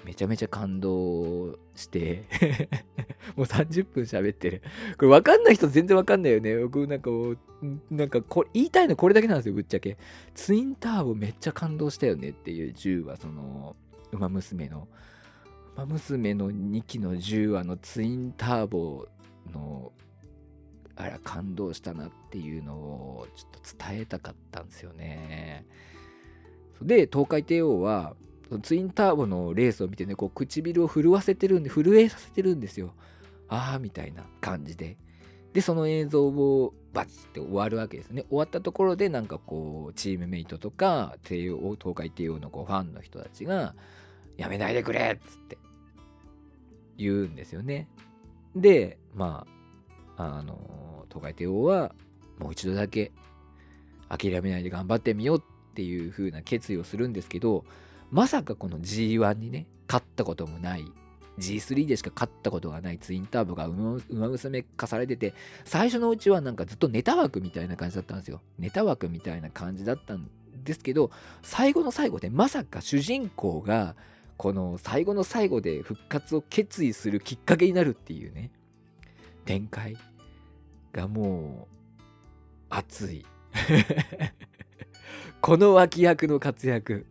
めちゃめちゃ感動して もう30分喋ってる。これ分かんない人全然分かんないよね。僕なんかなんかこ言いたいのこれだけなんですよ、ぶっちゃけ。ツインターボめっちゃ感動したよねっていう10話、その、馬娘の、馬娘の2期の10話のツインターボの、あら、感動したなっていうのをちょっと伝えたかったんですよね。で、東海帝王は、ツインターボのレースを見てね、こう唇を震わせてるんで、震えさせてるんですよ。ああ、みたいな感じで。で、その映像をバチって終わるわけですね。終わったところで、なんかこう、チームメイトとか、帝王、東海帝王のこうファンの人たちが、やめないでくれっつって言うんですよね。で、まあ、あの、東海帝王は、もう一度だけ諦めないで頑張ってみようっていう風な決意をするんですけど、まさかこの G1 にね、勝ったこともない、G3 でしか勝ったことがないツインターボが馬娘化されてて、最初のうちはなんかずっとネタ枠みたいな感じだったんですよ。ネタ枠みたいな感じだったんですけど、最後の最後でまさか主人公が、この最後の最後で復活を決意するきっかけになるっていうね、展開がもう、熱い。この脇役の活躍。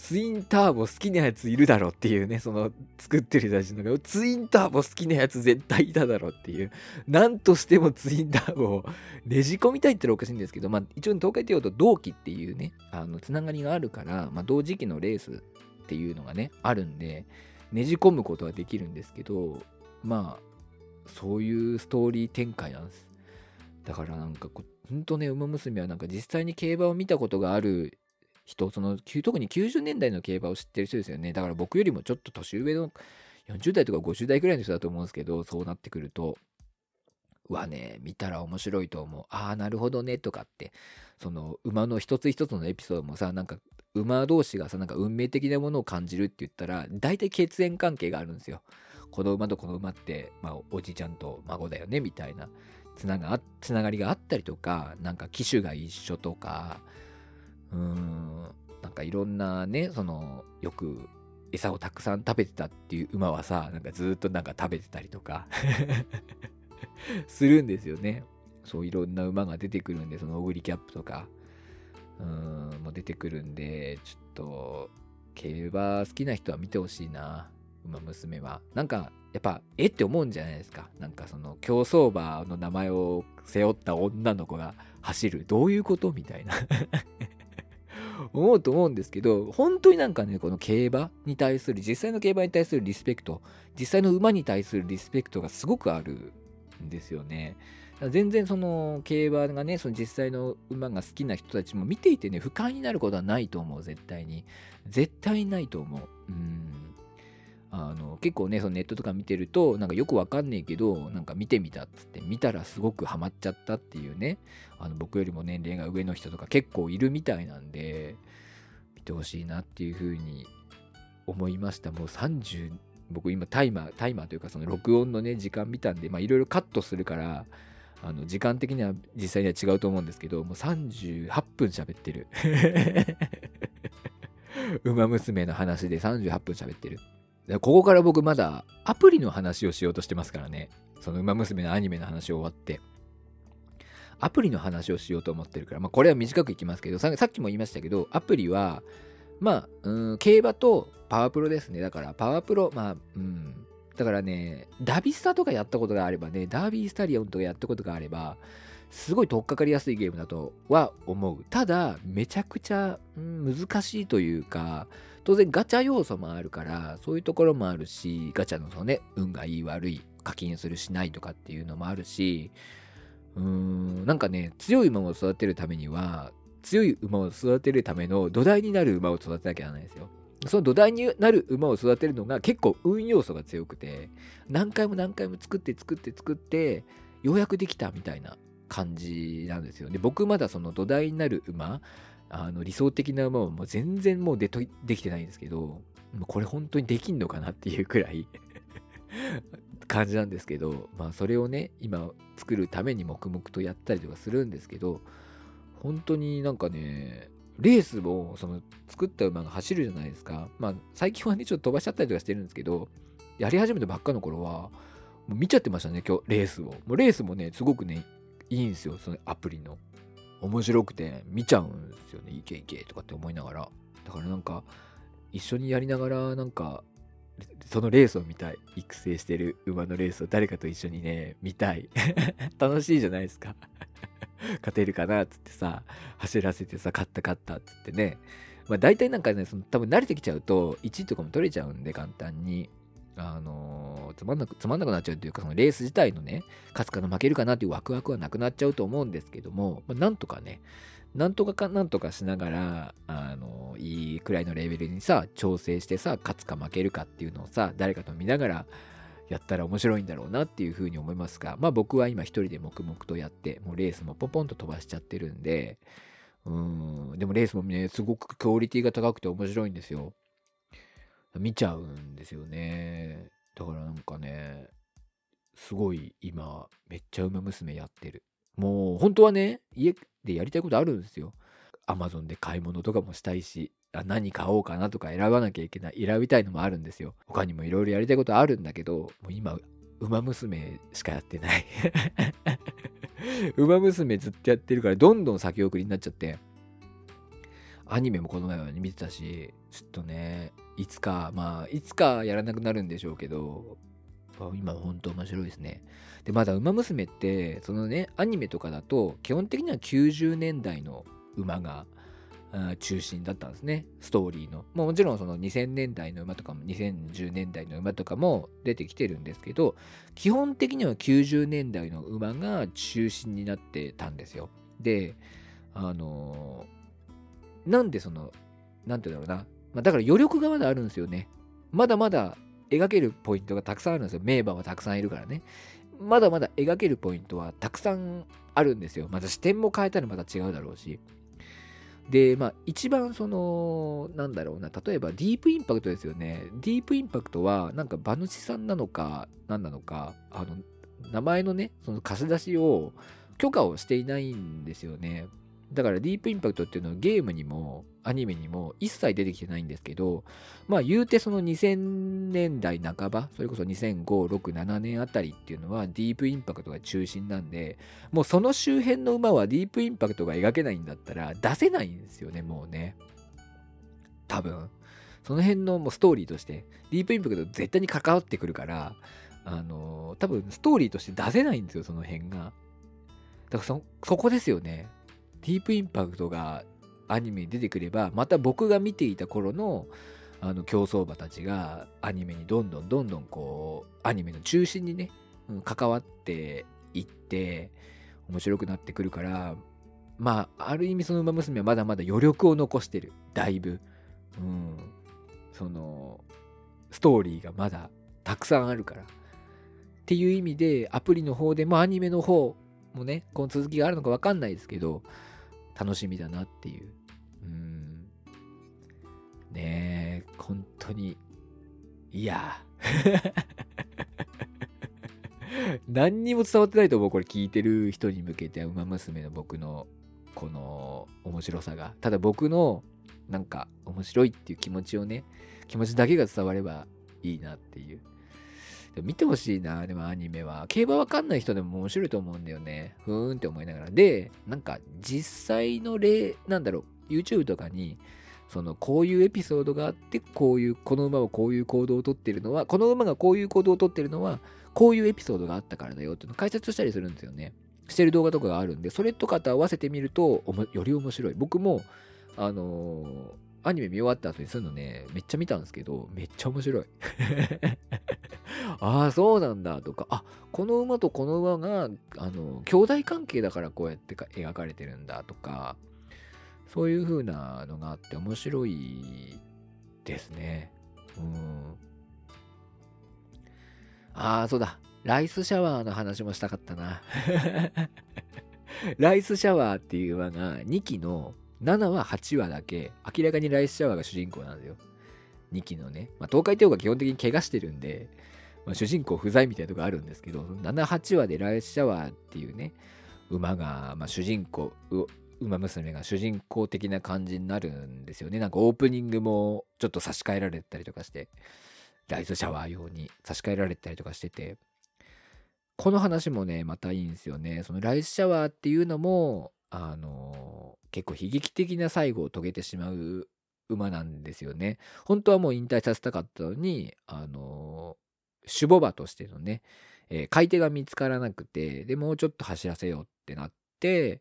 ツインターボ好きなやついるだろうっていうね、その作ってる人たちのツインターボ好きなやつ絶対いただろうっていう、なんとしてもツインターボをねじ込みたいって言ったらおかしいんですけど、まあ一応東海帝王と同期っていうね、あの、つながりがあるから、まあ同時期のレースっていうのがね、あるんで、ねじ込むことはできるんですけど、まあ、そういうストーリー展開なんです。だからなんかこ、ほんとね、馬娘はなんか実際に競馬を見たことがある人、その、特に90年代の競馬を知ってる人ですよね。だから僕よりもちょっと年上の40代とか50代くらいの人だと思うんですけど、そうなってくると、はね、見たら面白いと思う。ああ、なるほどね、とかって、その馬の一つ一つのエピソードもさ、なんか馬同士がさ、なんか運命的なものを感じるって言ったら、大体血縁関係があるんですよ。この馬とこの馬って、まあ、おじいちゃんと孫だよね、みたいなつながつながりがあったりとか、なんか機種が一緒とか、うーん、なんかいろんなね、その、よく餌をたくさん食べてたっていう馬はさ、なんかずっとなんか食べてたりとか するんですよね。そういろんな馬が出てくるんで、そのオグリキャップとか、うん、も出てくるんで、ちょっと、競馬好きな人は見てほしいな。馬娘は。なんか、やっぱ、えって思うんじゃないですか。なんかその、競走馬の名前を背負った女の子が走る。どういうことみたいな 思うと思うんですけど、本当になんかね、この競馬に対する、実際の競馬に対するリスペクト、実際の馬に対するリスペクトがすごくあるんですよね。全然その競馬がね、その実際の馬が好きな人たちも見ていてね、不快になることはないと思う、絶対に。絶対ないと思う。うん。あの結構ねそのネットとか見てるとなんかよくわかんねえけどなんか見てみたっつって見たらすごくハマっちゃったっていうねあの僕よりも年齢が上の人とか結構いるみたいなんで見てほしいなっていうふうに思いましたもう30僕今タイマータイマーというかその録音のね時間見たんでまあいろいろカットするからあの時間的には実際には違うと思うんですけどもう38分喋ってる 馬娘の話で38分喋ってるここから僕まだアプリの話をしようとしてますからね。その馬娘のアニメの話を終わって。アプリの話をしようと思ってるから、まあこれは短くいきますけど、さっきも言いましたけど、アプリは、まあ、うん、競馬とパワープロですね。だからパワープロ、まあ、うん。だからね、ダビスタとかやったことがあればね、ダービースタリオンとかやったことがあれば、すごい取っかかりやすいゲームだとは思う。ただ、めちゃくちゃ、難しいというか、当然ガチャ要素もあるから、そういうところもあるし、ガチャのそのね、運がいい悪い、課金するしないとかっていうのもあるし、うーん、なんかね、強い馬を育てるためには、強い馬を育てるための土台になる馬を育てなきゃならないですよ。その土台になる馬を育てるのが結構運要素が強くて、何回も何回も作って作って作って、ようやくできたみたいな感じなんですよね。僕まだその土台になる馬、あの理想的な馬はも全然もうでとできてないんですけど、これ本当にできんのかなっていうくらい 感じなんですけど、まあそれをね、今作るために黙々とやったりとかするんですけど、本当になんかね、レースもその作った馬が走るじゃないですか。まあ最近はね、ちょっと飛ばしちゃったりとかしてるんですけど、やり始めたばっかの頃は、もう見ちゃってましたね、今日、レースを。もうレースもね、すごくね、いいんですよ、そのアプリの。面白くて見ちゃうんですよね。いけいけとかって思いながら。だからなんか、一緒にやりながら、なんか、そのレースを見たい。育成してる馬のレースを誰かと一緒にね、見たい。楽しいじゃないですか。勝てるかなっつってさ、走らせてさ、勝った勝ったっつってね。まあ大体なんかね、その多分慣れてきちゃうと、1位とかも取れちゃうんで、簡単に。あのー、つまんなく、つまんなくなっちゃうというか、そのレース自体のね、勝つかの負けるかなっていうワクワクはなくなっちゃうと思うんですけども、まあ、なんとかね、なんとかかなんとかしながら、あのー、いいくらいのレベルにさ、調整してさ、勝つか負けるかっていうのをさ、誰かと見ながら、やったら面白いんだろうなっていうふうに思いますが、まあ僕は今一人で黙々とやって、もうレースもポポンと飛ばしちゃってるんで、うん、でもレースもね、すごくクオリティが高くて面白いんですよ。見ちゃうんですよね。だからなんかね、すごい今、めっちゃ馬娘やってる。もう本当はね、家でやりたいことあるんですよ。アマゾンで買い物とかもしたいし、あ何買おうかなとか選ばなきゃいけない、選びたいのもあるんですよ。他にもいろいろやりたいことあるんだけど、もう今、馬娘しかやってない 馬娘ずっとやってるから、どんどん先送りになっちゃって。アニメもこの前は、ね、見てたし、ちょっとね、いつか、まあ、いつかやらなくなるんでしょうけど、今本当面白いですね。で、まだ馬娘って、そのね、アニメとかだと、基本的には90年代の馬が中心だったんですね、ストーリーの。もちろんその2000年代の馬とかも2010年代の馬とかも出てきてるんですけど、基本的には90年代の馬が中心になってたんですよ。で、あのー、なんでその、なんて言うんだろうな。まあ、だから余力がまだあるんですよね。まだまだ描けるポイントがたくさんあるんですよ。名馬はたくさんいるからね。まだまだ描けるポイントはたくさんあるんですよ。また視点も変えたらまた違うだろうし。で、まあ、一番その、なんだろうな、例えばディープインパクトですよね。ディープインパクトは、なんか馬主さんなのか、何なのか、あの、名前のね、その貸し出しを許可をしていないんですよね。だからディープインパクトっていうのはゲームにもアニメにも一切出てきてないんですけど、まあ言うてその2000年代半ば、それこそ2005、6、7年あたりっていうのはディープインパクトが中心なんで、もうその周辺の馬はディープインパクトが描けないんだったら出せないんですよね、もうね。多分。その辺のもうストーリーとして、ディープインパクト絶対に関わってくるから、あのー、多分ストーリーとして出せないんですよ、その辺が。だからそ、そこですよね。ディープインパクトがアニメに出てくればまた僕が見ていた頃のあの競走馬たちがアニメにどんどんどんどんこうアニメの中心にね、うん、関わっていって面白くなってくるからまあある意味その馬娘はまだまだ余力を残してる。だいぶ、うん、そのストーリーがまだたくさんあるから。っていう意味でアプリの方でもアニメの方もねこの続きがあるのか分かんないですけど楽しみだなっていう。うん。ねえ、本当に、いや。何にも伝わってないと思う。これ聞いてる人に向けて、ウマ娘の僕のこの面白さが。ただ僕のなんか面白いっていう気持ちをね、気持ちだけが伝わればいいなっていう。でも見てほしいな、でもアニメは。競馬わかんない人でも面白いと思うんだよね。ふーんって思いながら。で、なんか実際の例、なんだろう、YouTube とかに、そのこういうエピソードがあってこういうこの馬はこういう行動をとってるのはこの馬がこういう行動をとってるのはこういうエピソードがあったからだよっていうのを解説したりするんですよね。してる動画とかがあるんでそれとかと合わせてみるとより面白い。僕もあのーアニメ見終わった後にするのね、めっちゃ見たんですけど、めっちゃ面白い。ああ、そうなんだとか、あこの馬とこの馬が、あの、兄弟関係だからこうやって描かれてるんだとか、そういう風なのがあって面白いですね。うん。ああ、そうだ。ライスシャワーの話もしたかったな。ライスシャワーっていう馬が2期の7話、8話だけ、明らかにライスシャワーが主人公なんですよ。2期のね。まあ、東海帝王が基本的に怪我してるんで、まあ、主人公不在みたいなとこあるんですけど、7、8話でライスシャワーっていうね、馬が、まあ、主人公、馬娘が主人公的な感じになるんですよね。なんかオープニングもちょっと差し替えられたりとかして、ライスシャワー用に差し替えられたりとかしてて、この話もね、またいいんですよね。そのライスシャワーっていうのも、あの結構悲劇的な最後を遂げてしまう馬なんですよね。本当はもう引退させたかったのに、あの守護馬としてのね、えー、買い手が見つからなくて、で、もうちょっと走らせようってなって、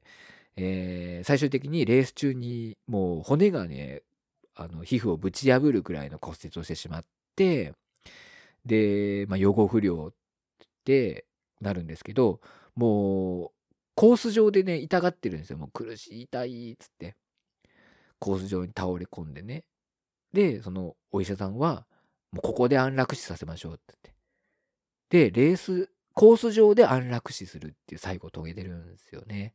えー、最終的にレース中にもう骨がね、あの皮膚をぶち破るくらいの骨折をしてしまって、で、まあ、予後不良ってなるんですけど、もうコース上でね、痛がってるんですよ。もう苦しい、痛い、っつって。コース上に倒れ込んでね。で、そのお医者さんは、もうここで安楽死させましょうって言って。で、レース、コース上で安楽死するっていう最後を遂げてるんですよね。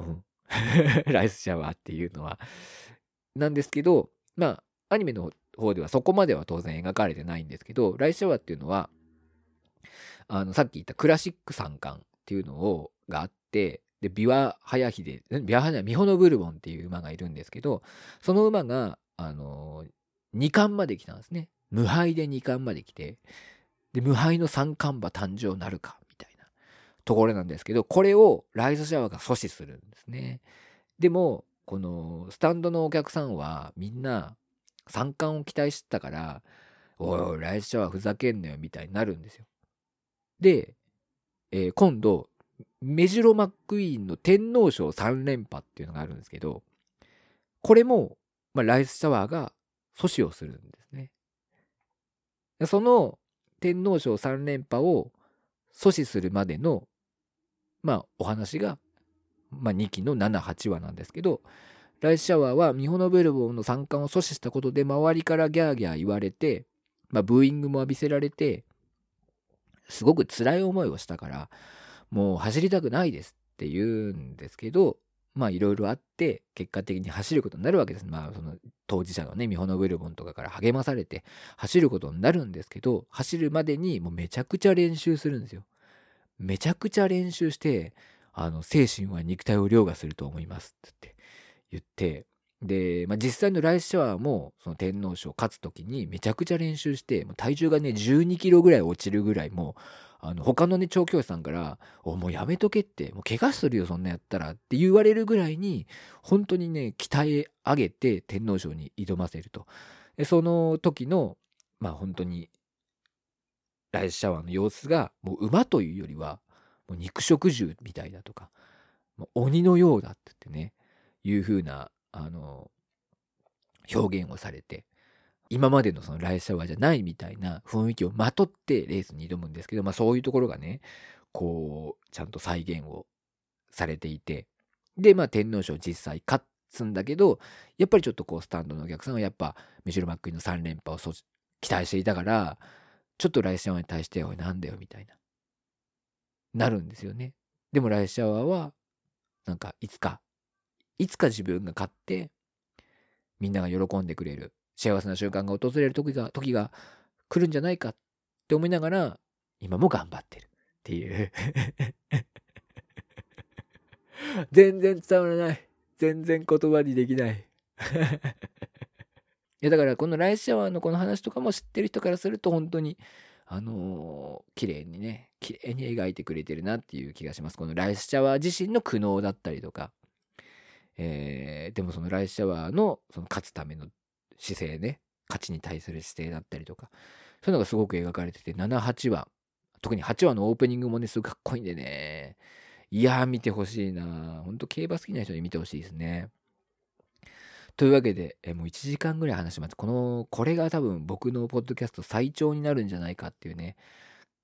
うん。ライスシャワーっていうのは。なんですけど、まあ、アニメの方ではそこまでは当然描かれてないんですけど、ライスシャワーっていうのは、あの、さっき言ったクラシック三冠っていうのをがあって、で、ビワハヤヒデ、ビワハヤ、ミホノブルボンっていう馬がいるんですけど、その馬が、あのー、2冠まで来たんですね。無敗で2冠まで来て、で、無敗の三冠馬誕生なるか、ところなんですけど、これをライズシャワーが阻止するんですね。でも、このスタンドのお客さんはみんな三冠を期待してたからおいおい来週はふざけんなよみたいになるんですよで、えー、今度メジロマックイーンの天皇賞3連覇っていうのがあるんですけどこれも、まあ、ライスシャワーが阻止をするんですねその天皇賞3連覇を阻止するまでのまあお話がまあ、2期の78話なんですけどライスシャワーはミホノベルボンの参観を阻止したことで周りからギャーギャー言われて、まあ、ブーイングも浴びせられてすごく辛い思いをしたからもう走りたくないですって言うんですけどまあいろいろあって結果的に走ることになるわけです。まあその当事者のねミホノベルボンとかから励まされて走ることになるんですけど走るまでにもうめちゃくちゃ練習するんですよ。めちゃくちゃ練習してあの精神は肉体を凌駕すると思いますって言ってで、まあ、実際のライスシャワーもその天皇賞勝つ時にめちゃくちゃ練習して体重がね12キロぐらい落ちるぐらいもうあの他のね調教師さんから「おもうやめとけってもう怪我するよそんなやったら」って言われるぐらいに本当にね鍛え上げて天皇賞に挑ませると。でその時のまあ本当にライスシャワーの様子がもう馬というよりはもう肉食獣みたいだとか、鬼のようだって言ってね、いう風な、あの、表現をされて、今までのそのライスシャワーじゃないみたいな雰囲気をまとってレースに挑むんですけど、まあそういうところがね、こう、ちゃんと再現をされていて、で、まあ天皇賞実際勝つんだけど、やっぱりちょっとこうスタンドのお客さんはやっぱミシェル・マックイーンの3連覇を期待していたから、ちょっとライシャワーに対して、おい、なんだよみたいな。なるんですよね。でもライシャワーは、なんかいつか、いつか自分が勝って、みんなが喜んでくれる、幸せな瞬間が訪れる時が、時が来るんじゃないかって思いながら、今も頑張ってるっていう全然伝わらない。全然言葉にできないやだからこのライスシャワーのこの話とかも知ってる人からすると本当にあのー、綺麗にね、綺麗に描いてくれてるなっていう気がします。このライスシャワー自身の苦悩だったりとか、えー、でもそのライスシャワーのその勝つための姿勢ね、勝ちに対する姿勢だったりとか、そういうのがすごく描かれてて、7、8話、特に8話のオープニングもね、すごくかっこいいんでね、いやー見てほしいなほんと競馬好きな人に見てほしいですね。というわけで、えもう1時間ぐらい話します。この、これが多分僕のポッドキャスト最長になるんじゃないかっていうね、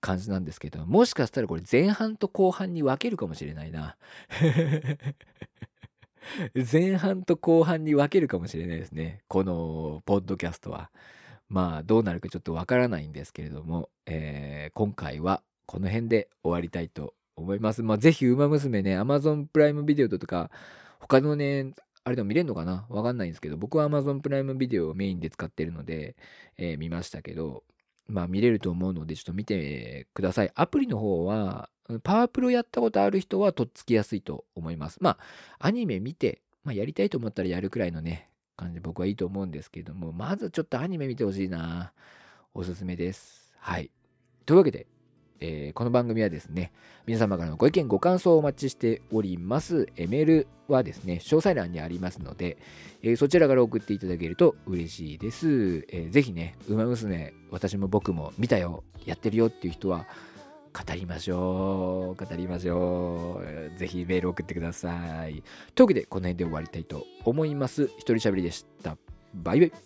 感じなんですけど、もしかしたらこれ前半と後半に分けるかもしれないな。前半と後半に分けるかもしれないですね。このポッドキャストは。まあどうなるかちょっとわからないんですけれども、えー、今回はこの辺で終わりたいと思います。まあぜひ、ウマ娘ね、Amazon プライムビデオとか、他のね、あれでも見れるのかな？わかんないんですけど、僕は Amazon プライムビデオをメインで使ってるので、えー、見ましたけど、まあ見れると思うので、ちょっと見てください。アプリの方は、パワープロやったことある人はとっつきやすいと思います。まあ、アニメ見て、まあ、やりたいと思ったらやるくらいのね、感じで僕はいいと思うんですけども、まずちょっとアニメ見てほしいな。おすすめです。はい。というわけで、えー、この番組はですね、皆様からのご意見、ご感想をお待ちしております。えメールはですね、詳細欄にありますので、えー、そちらから送っていただけると嬉しいです。えー、ぜひね、ウマ娘、私も僕も見たよ、やってるよっていう人は、語りましょう。語りましょう。ぜひメール送ってください。というわけで、この辺で終わりたいと思います。一人喋りでした。バイバイ。